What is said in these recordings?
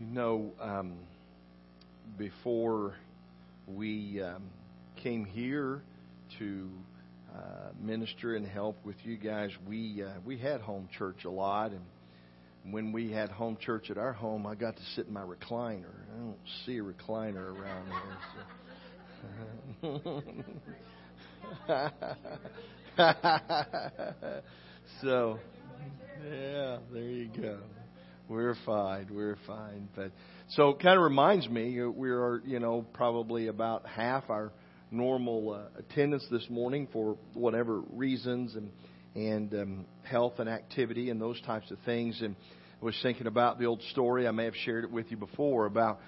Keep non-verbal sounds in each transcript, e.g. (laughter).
You know, um, before we um, came here to uh, minister and help with you guys, we uh, we had home church a lot, and when we had home church at our home, I got to sit in my recliner. I don't see a recliner around here. So, (laughs) so yeah, there you go. We're fine. We're fine. But so it kind of reminds me we are, you know, probably about half our normal uh, attendance this morning for whatever reasons and and um, health and activity and those types of things. And I was thinking about the old story. I may have shared it with you before about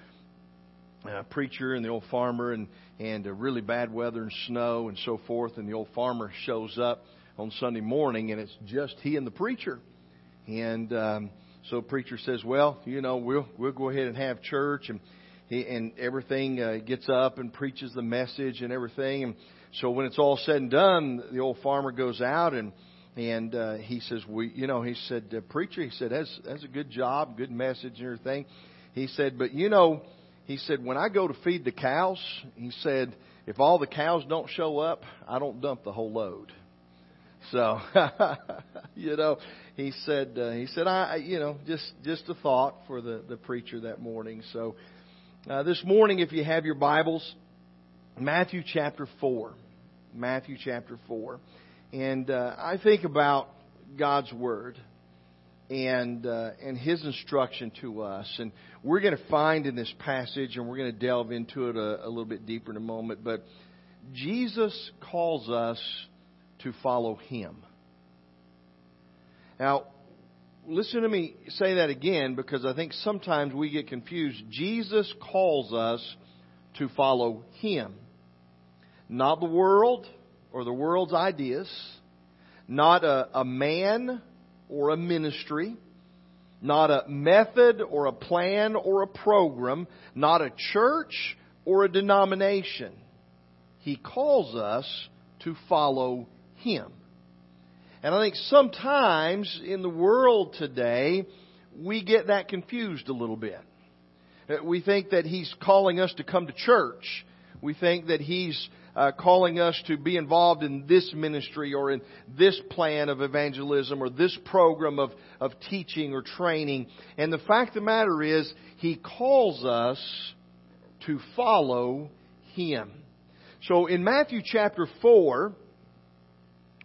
a preacher and the old farmer and and uh, really bad weather and snow and so forth. And the old farmer shows up on Sunday morning, and it's just he and the preacher. And um, so preacher says, "Well, you know, we'll we'll go ahead and have church and he, and everything uh, gets up and preaches the message and everything." And so when it's all said and done, the old farmer goes out and and uh, he says, "We, you know," he said, "Preacher," he said, "That's that's a good job, good message and everything." He said, "But you know," he said, "When I go to feed the cows," he said, "if all the cows don't show up, I don't dump the whole load." So, (laughs) you know, he said, uh, he said, I, you know, just just a thought for the the preacher that morning. So, uh, this morning, if you have your Bibles, Matthew chapter four, Matthew chapter four, and uh, I think about God's word and uh, and His instruction to us, and we're going to find in this passage, and we're going to delve into it a, a little bit deeper in a moment, but. Jesus calls us to follow Him. Now, listen to me say that again because I think sometimes we get confused. Jesus calls us to follow Him, not the world or the world's ideas, not a, a man or a ministry, not a method or a plan or a program, not a church or a denomination. He calls us to follow him. And I think sometimes in the world today, we get that confused a little bit. Uh, we think that He's calling us to come to church. We think that He's uh, calling us to be involved in this ministry or in this plan of evangelism or this program of, of teaching or training. And the fact of the matter is, He calls us to follow Him. So in Matthew chapter 4,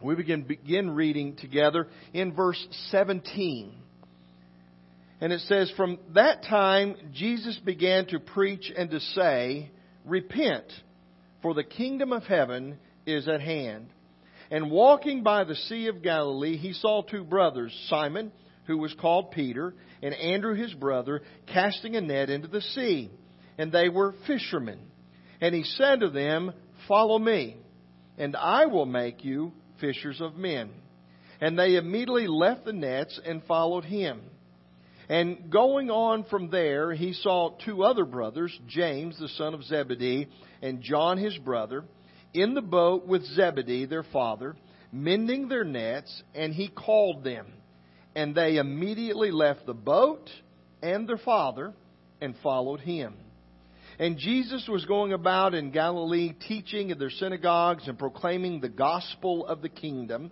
we begin, begin reading together in verse 17. And it says, From that time Jesus began to preach and to say, Repent, for the kingdom of heaven is at hand. And walking by the Sea of Galilee, he saw two brothers, Simon, who was called Peter, and Andrew his brother, casting a net into the sea. And they were fishermen. And he said to them, Follow me, and I will make you fishers of men. And they immediately left the nets and followed him. And going on from there, he saw two other brothers, James, the son of Zebedee, and John, his brother, in the boat with Zebedee, their father, mending their nets, and he called them. And they immediately left the boat and their father and followed him. And Jesus was going about in Galilee teaching in their synagogues and proclaiming the gospel of the kingdom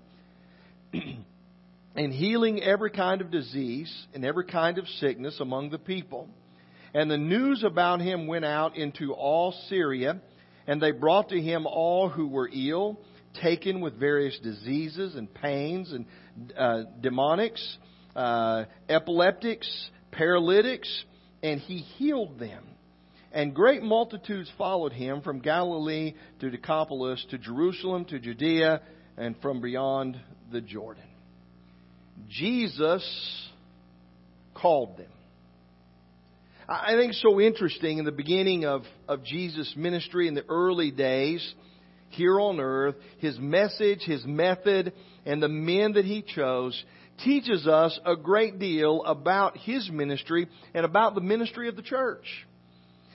(clears throat) and healing every kind of disease and every kind of sickness among the people. And the news about him went out into all Syria, and they brought to him all who were ill, taken with various diseases and pains and uh, demoniacs, uh, epileptics, paralytics, and he healed them. And great multitudes followed him from Galilee to Decapolis, to Jerusalem, to Judea, and from beyond the Jordan. Jesus called them. I think so interesting in the beginning of, of Jesus' ministry in the early days here on earth, his message, his method, and the men that he chose teaches us a great deal about his ministry and about the ministry of the church.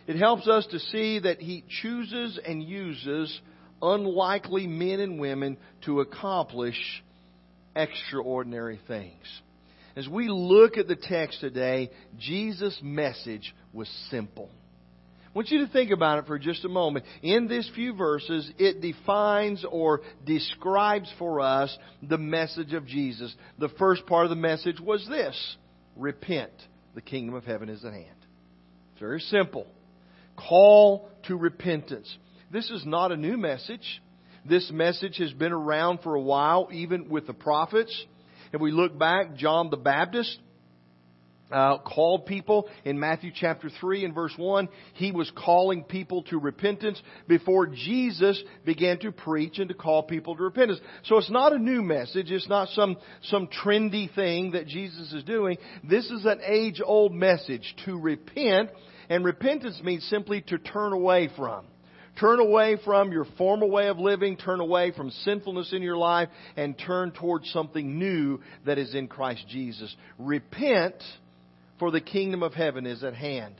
It helps us to see that He chooses and uses unlikely men and women to accomplish extraordinary things. As we look at the text today, Jesus' message was simple. I want you to think about it for just a moment. In these few verses, it defines or describes for us the message of Jesus. The first part of the message was this Repent. The kingdom of heaven is at hand. It's very simple. Call to repentance. This is not a new message. This message has been around for a while, even with the prophets. If we look back, John the Baptist uh, called people in Matthew chapter 3 and verse 1. He was calling people to repentance before Jesus began to preach and to call people to repentance. So it's not a new message. It's not some, some trendy thing that Jesus is doing. This is an age old message to repent. And repentance means simply to turn away from. Turn away from your former way of living, turn away from sinfulness in your life, and turn towards something new that is in Christ Jesus. Repent, for the kingdom of heaven is at hand.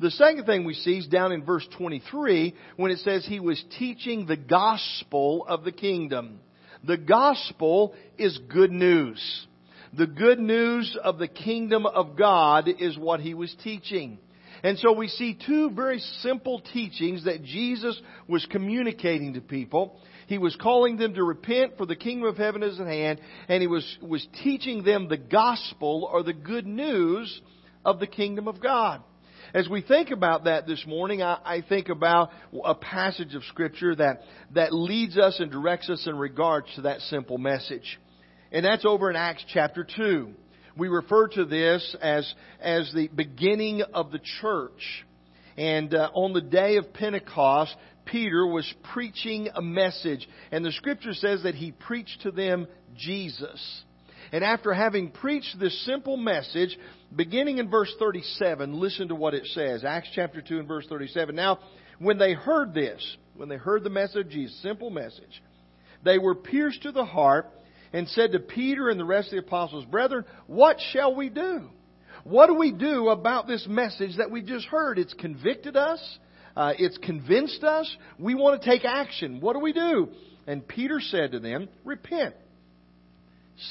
The second thing we see is down in verse 23 when it says he was teaching the gospel of the kingdom. The gospel is good news. The good news of the kingdom of God is what he was teaching. And so we see two very simple teachings that Jesus was communicating to people. He was calling them to repent for the kingdom of heaven is at hand, and he was, was teaching them the gospel or the good news of the kingdom of God. As we think about that this morning, I, I think about a passage of Scripture that, that leads us and directs us in regards to that simple message. And that's over in Acts chapter 2 we refer to this as, as the beginning of the church. And uh, on the day of Pentecost, Peter was preaching a message. And the scripture says that he preached to them Jesus. And after having preached this simple message, beginning in verse 37, listen to what it says. Acts chapter 2 and verse 37. Now, when they heard this, when they heard the message, Jesus, simple message, they were pierced to the heart and said to Peter and the rest of the apostles, Brethren, what shall we do? What do we do about this message that we just heard? It's convicted us. Uh, it's convinced us. We want to take action. What do we do? And Peter said to them, Repent.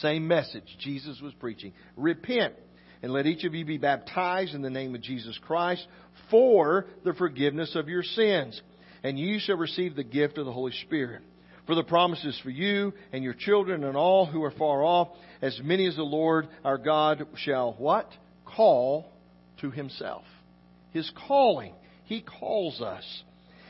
Same message Jesus was preaching. Repent and let each of you be baptized in the name of Jesus Christ for the forgiveness of your sins. And you shall receive the gift of the Holy Spirit. For the promise is for you and your children and all who are far off, as many as the Lord our God shall what? Call to himself. His calling. He calls us.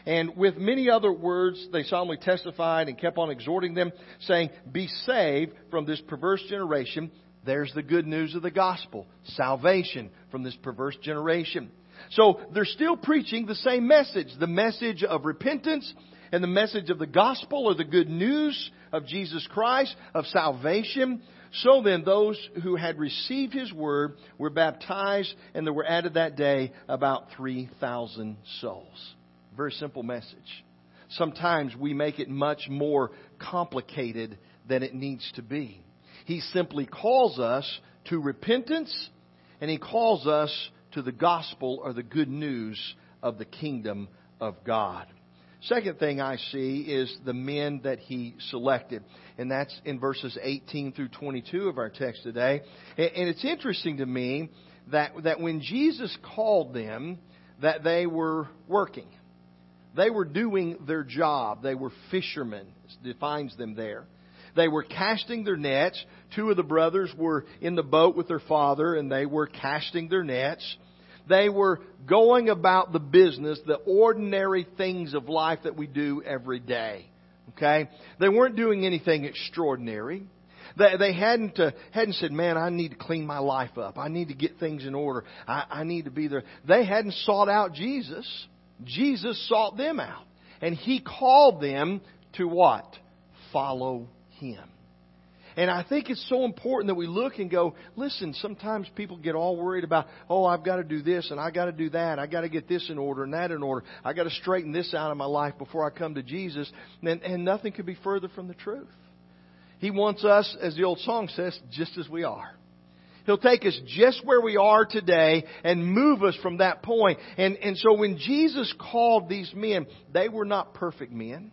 And with many other words, they solemnly testified and kept on exhorting them, saying, Be saved from this perverse generation. There's the good news of the gospel. Salvation from this perverse generation. So they're still preaching the same message, the message of repentance and the message of the gospel or the good news of Jesus Christ, of salvation. So then, those who had received his word were baptized, and there were added that day about 3,000 souls. Very simple message. Sometimes we make it much more complicated than it needs to be. He simply calls us to repentance, and he calls us to the gospel or the good news of the kingdom of God. Second thing I see is the men that he selected. And that's in verses 18 through 22 of our text today. And it's interesting to me that, that when Jesus called them, that they were working. They were doing their job. They were fishermen. It defines them there. They were casting their nets. Two of the brothers were in the boat with their father and they were casting their nets. They were going about the business, the ordinary things of life that we do every day. Okay? They weren't doing anything extraordinary. They, they hadn't, uh, hadn't said, man, I need to clean my life up. I need to get things in order. I, I need to be there. They hadn't sought out Jesus. Jesus sought them out. And He called them to what? Follow Him. And I think it's so important that we look and go, listen, sometimes people get all worried about, oh, I've got to do this and I got to do that. I got to get this in order and that in order. I got to straighten this out of my life before I come to Jesus. And, and nothing could be further from the truth. He wants us, as the old song says, just as we are. He'll take us just where we are today and move us from that point. And, and so when Jesus called these men, they were not perfect men.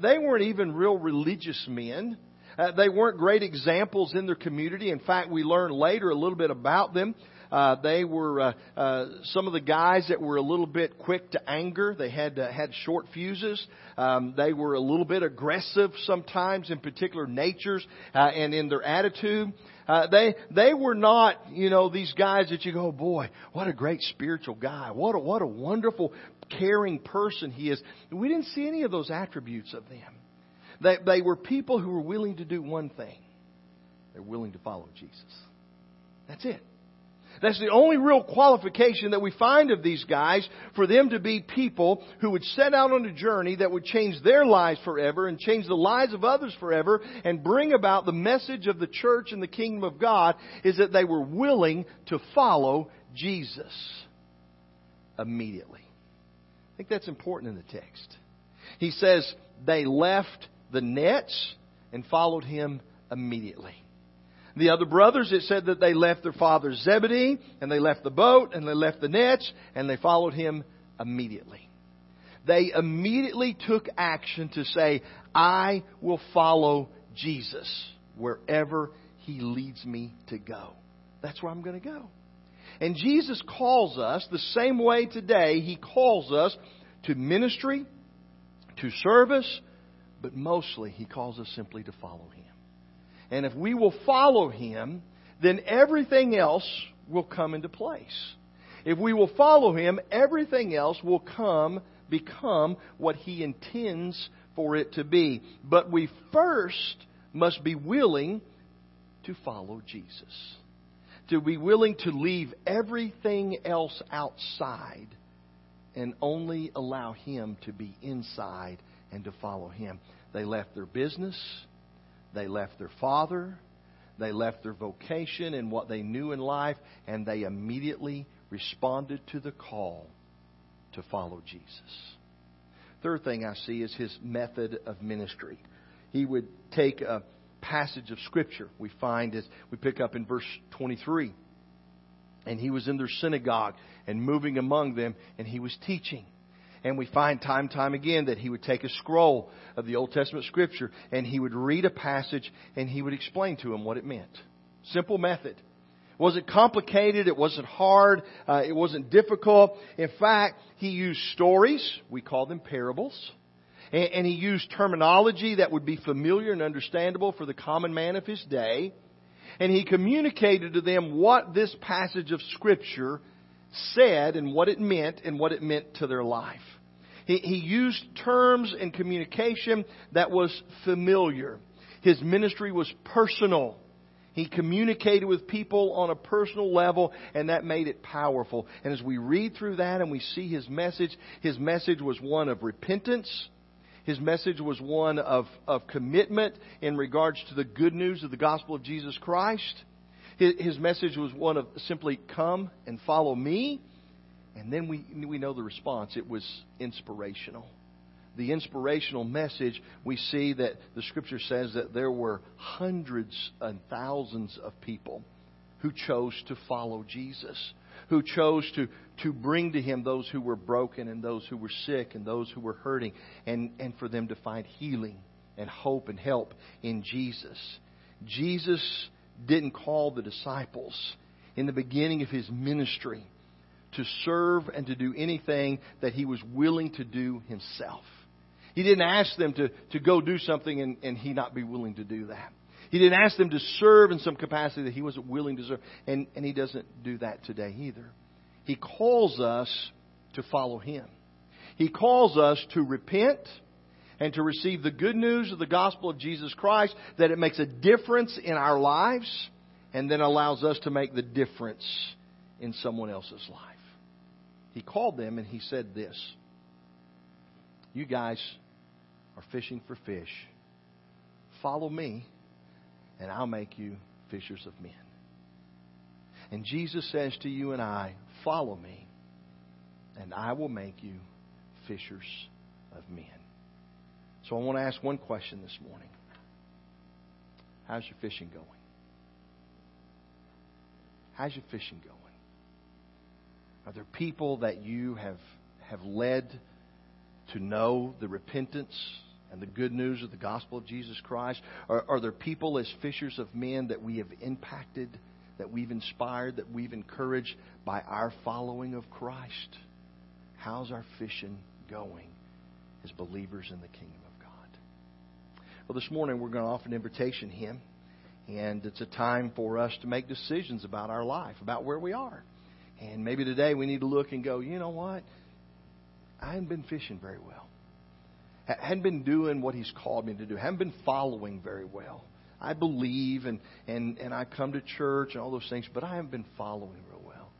They weren't even real religious men. Uh, they weren't great examples in their community. In fact, we learn later a little bit about them. Uh, they were uh, uh, some of the guys that were a little bit quick to anger. They had uh, had short fuses. Um, they were a little bit aggressive sometimes, in particular natures uh, and in their attitude. Uh, they they were not you know these guys that you go boy what a great spiritual guy what a what a wonderful caring person he is. We didn't see any of those attributes of them. They they were people who were willing to do one thing. They're willing to follow Jesus. That's it. That's the only real qualification that we find of these guys for them to be people who would set out on a journey that would change their lives forever and change the lives of others forever and bring about the message of the church and the kingdom of God is that they were willing to follow Jesus immediately. I think that's important in the text. He says they left the nets and followed him immediately. The other brothers, it said that they left their father Zebedee, and they left the boat, and they left the nets, and they followed him immediately. They immediately took action to say, I will follow Jesus wherever he leads me to go. That's where I'm going to go. And Jesus calls us the same way today. He calls us to ministry, to service, but mostly he calls us simply to follow him. And if we will follow Him, then everything else will come into place. If we will follow Him, everything else will come, become what He intends for it to be. But we first must be willing to follow Jesus. To be willing to leave everything else outside and only allow Him to be inside and to follow Him. They left their business. They left their father, they left their vocation and what they knew in life, and they immediately responded to the call to follow Jesus. Third thing I see is his method of ministry. He would take a passage of Scripture we find as we pick up in verse 23. And he was in their synagogue and moving among them, and he was teaching. And we find time and time again that he would take a scroll of the Old Testament scripture and he would read a passage and he would explain to them what it meant. Simple method. Was it complicated? It wasn't hard. Uh, it wasn't difficult. In fact, he used stories. We call them parables. And, and he used terminology that would be familiar and understandable for the common man of his day. And he communicated to them what this passage of Scripture said and what it meant and what it meant to their life. He, he used terms and communication that was familiar. His ministry was personal. He communicated with people on a personal level, and that made it powerful. And as we read through that and we see his message, his message was one of repentance. His message was one of, of commitment in regards to the good news of the gospel of Jesus Christ. His, message was one of simply come and follow me. And then we, we know the response. It was inspirational. The inspirational message, we see that the scripture says that there were hundreds and thousands of people who chose to follow Jesus, who chose to, to bring to him those who were broken and those who were sick and those who were hurting, and, and for them to find healing and hope and help in Jesus. Jesus didn't call the disciples in the beginning of his ministry to serve and to do anything that he was willing to do himself. He didn't ask them to, to go do something and, and he not be willing to do that. He didn't ask them to serve in some capacity that he wasn't willing to serve. And, and he doesn't do that today either. He calls us to follow him. He calls us to repent and to receive the good news of the gospel of Jesus Christ, that it makes a difference in our lives and then allows us to make the difference in someone else's life. He called them and he said this You guys are fishing for fish. Follow me, and I'll make you fishers of men. And Jesus says to you and I, Follow me, and I will make you fishers of men. So I want to ask one question this morning How's your fishing going? How's your fishing going? Are there people that you have, have led to know the repentance and the good news of the gospel of Jesus Christ? Are, are there people as fishers of men that we have impacted, that we've inspired, that we've encouraged by our following of Christ? How's our fishing going as believers in the kingdom? Well, this morning we're going to offer an invitation hymn, and it's a time for us to make decisions about our life, about where we are. And maybe today we need to look and go, you know what? I haven't been fishing very well. I hadn't been doing what He's called me to do. I haven't been following very well. I believe and, and, and I come to church and all those things, but I haven't been following real well.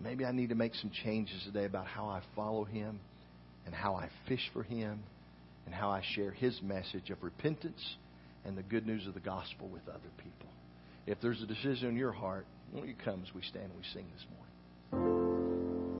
Maybe I need to make some changes today about how I follow Him and how I fish for Him and how I share His message of repentance and the good news of the gospel with other people. If there's a decision in your heart, won't you come as we stand and we sing this morning?